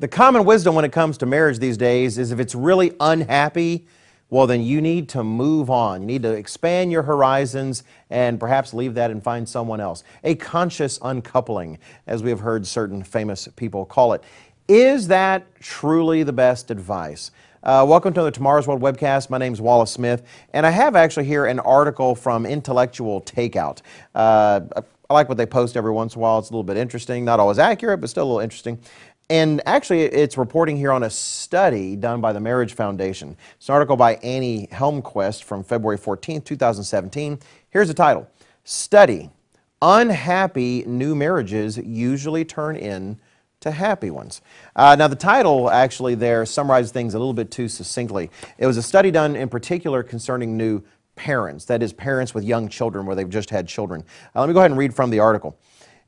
The common wisdom when it comes to marriage these days is if it's really unhappy, well, then you need to move on. You need to expand your horizons and perhaps leave that and find someone else. A conscious uncoupling, as we have heard certain famous people call it. Is that truly the best advice? Uh, welcome to the Tomorrow's World webcast. My name is Wallace Smith, and I have actually here an article from Intellectual Takeout. Uh, I like what they post every once in a while. It's a little bit interesting, not always accurate, but still a little interesting. And actually, it's reporting here on a study done by the Marriage Foundation. It's an article by Annie Holmquist from February 14, 2017. Here's the title Study Unhappy New Marriages Usually Turn In to Happy Ones. Uh, now, the title actually there summarizes things a little bit too succinctly. It was a study done in particular concerning new parents, that is, parents with young children where they've just had children. Uh, let me go ahead and read from the article.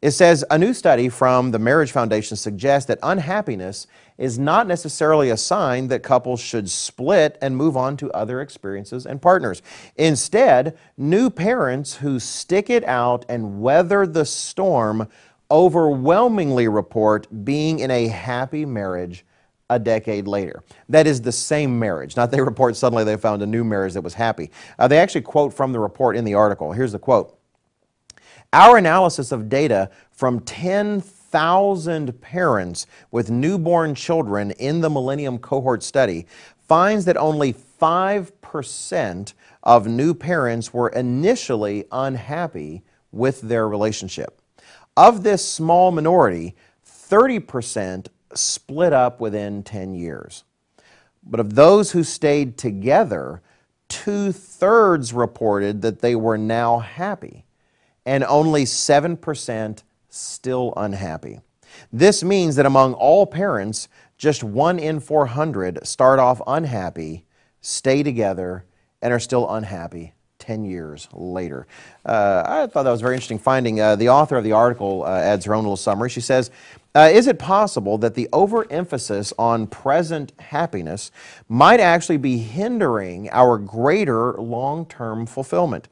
It says a new study from the Marriage Foundation suggests that unhappiness is not necessarily a sign that couples should split and move on to other experiences and partners. Instead, new parents who stick it out and weather the storm overwhelmingly report being in a happy marriage a decade later. That is the same marriage. Not they report suddenly they found a new marriage that was happy. Uh, they actually quote from the report in the article. Here's the quote. Our analysis of data from 10,000 parents with newborn children in the Millennium Cohort Study finds that only 5% of new parents were initially unhappy with their relationship. Of this small minority, 30% split up within 10 years. But of those who stayed together, two thirds reported that they were now happy and only 7% still unhappy. This means that among all parents, just one in 400 start off unhappy, stay together, and are still unhappy 10 years later. Uh, I thought that was a very interesting finding. Uh, the author of the article uh, adds her own little summary. She says, uh, Is it possible that the overemphasis on present happiness might actually be hindering our greater long term fulfillment?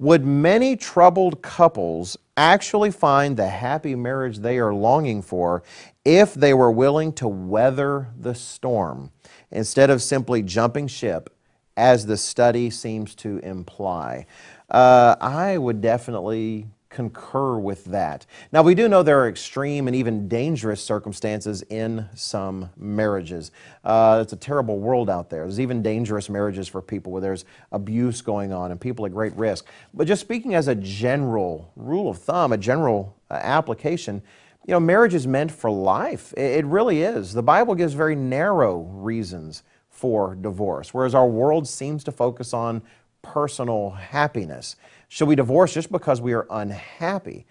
Would many troubled couples actually find the happy marriage they are longing for if they were willing to weather the storm instead of simply jumping ship, as the study seems to imply? Uh, I would definitely concur with that. Now, we do know there are extreme and even dangerous circumstances in some marriages. Uh, it's a terrible world out there. There's even dangerous marriages for people where there's abuse going on and people at great risk. But just speaking as a general rule of thumb, a general uh, application, you know, marriage is meant for life. It, it really is. The Bible gives very narrow reasons for divorce, whereas our world seems to focus on personal happiness. Should we divorce just because we are unhappy?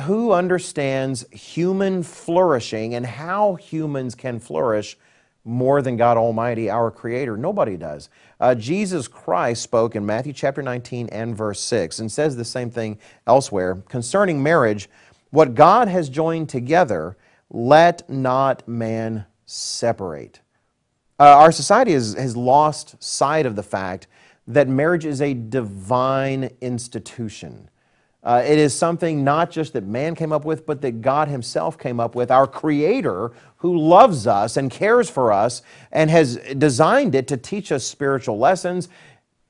Who understands human flourishing and how humans can flourish more than God Almighty, our Creator? Nobody does. Uh, Jesus Christ spoke in Matthew chapter 19 and verse 6 and says the same thing elsewhere concerning marriage what God has joined together, let not man separate. Uh, our society has, has lost sight of the fact that marriage is a divine institution. Uh, it is something not just that man came up with, but that God Himself came up with, our Creator who loves us and cares for us and has designed it to teach us spiritual lessons,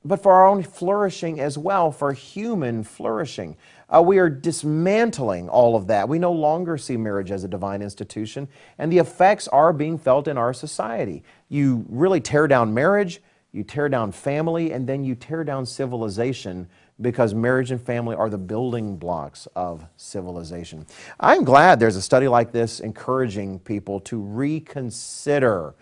but for our own flourishing as well, for human flourishing. Uh, we are dismantling all of that. We no longer see marriage as a divine institution, and the effects are being felt in our society. You really tear down marriage, you tear down family, and then you tear down civilization because marriage and family are the building blocks of civilization. I'm glad there's a study like this encouraging people to reconsider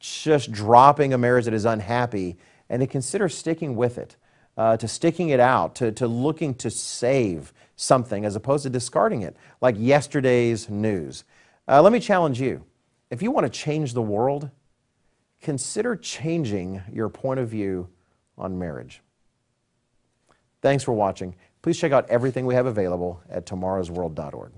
just dropping a marriage that is unhappy and to consider sticking with it, uh, to sticking it out, to, to looking to save something as opposed to discarding it like yesterday's news. Uh, let me challenge you. If you want to change the world, consider changing your point of view on marriage. Thanks for watching. Please check out everything we have available at tomorrowsworld.org.